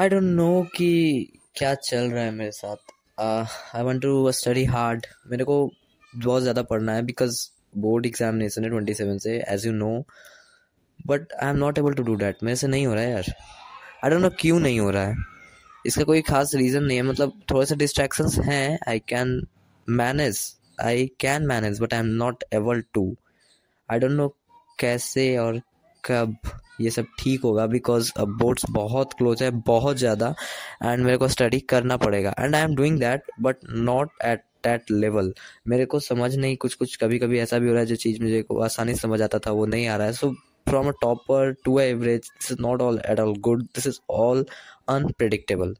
I don't no कि क्या चल रहा है मेरे साथ। I want to study hard मेरे को बहुत ज़्यादा पढ़ना है बिकॉज़ बोर्ड एग्जामिनेशन है ट्वेंटी सेवन से as you know but I am not able to do that मेरे से नहीं हो रहा है यार। आई डोंट नो क्यों नहीं हो रहा है। इसका कोई खास रीज़न नहीं है। मतलब थोड़े से डिस्ट्रैक्शंस हैं। I can manage I can manage but I am not able to I don't know कैसे और कब। ये सब ठीक होगा बिकॉज़ बोर्ड्स बहुत क्लोज है, बहुत ज़्यादा एंड मेरे को स्टडी करना पड़ेगा। And I am doing that but not at that level मेरे को समझ नहीं कुछ कुछ कभी कभी ऐसा भी हो रहा है, जो चीज़ मुझे को आसानी से समझ आता था, वो नहीं आ रहा है। So from a topper to average this is not all at all good this is all unpredictable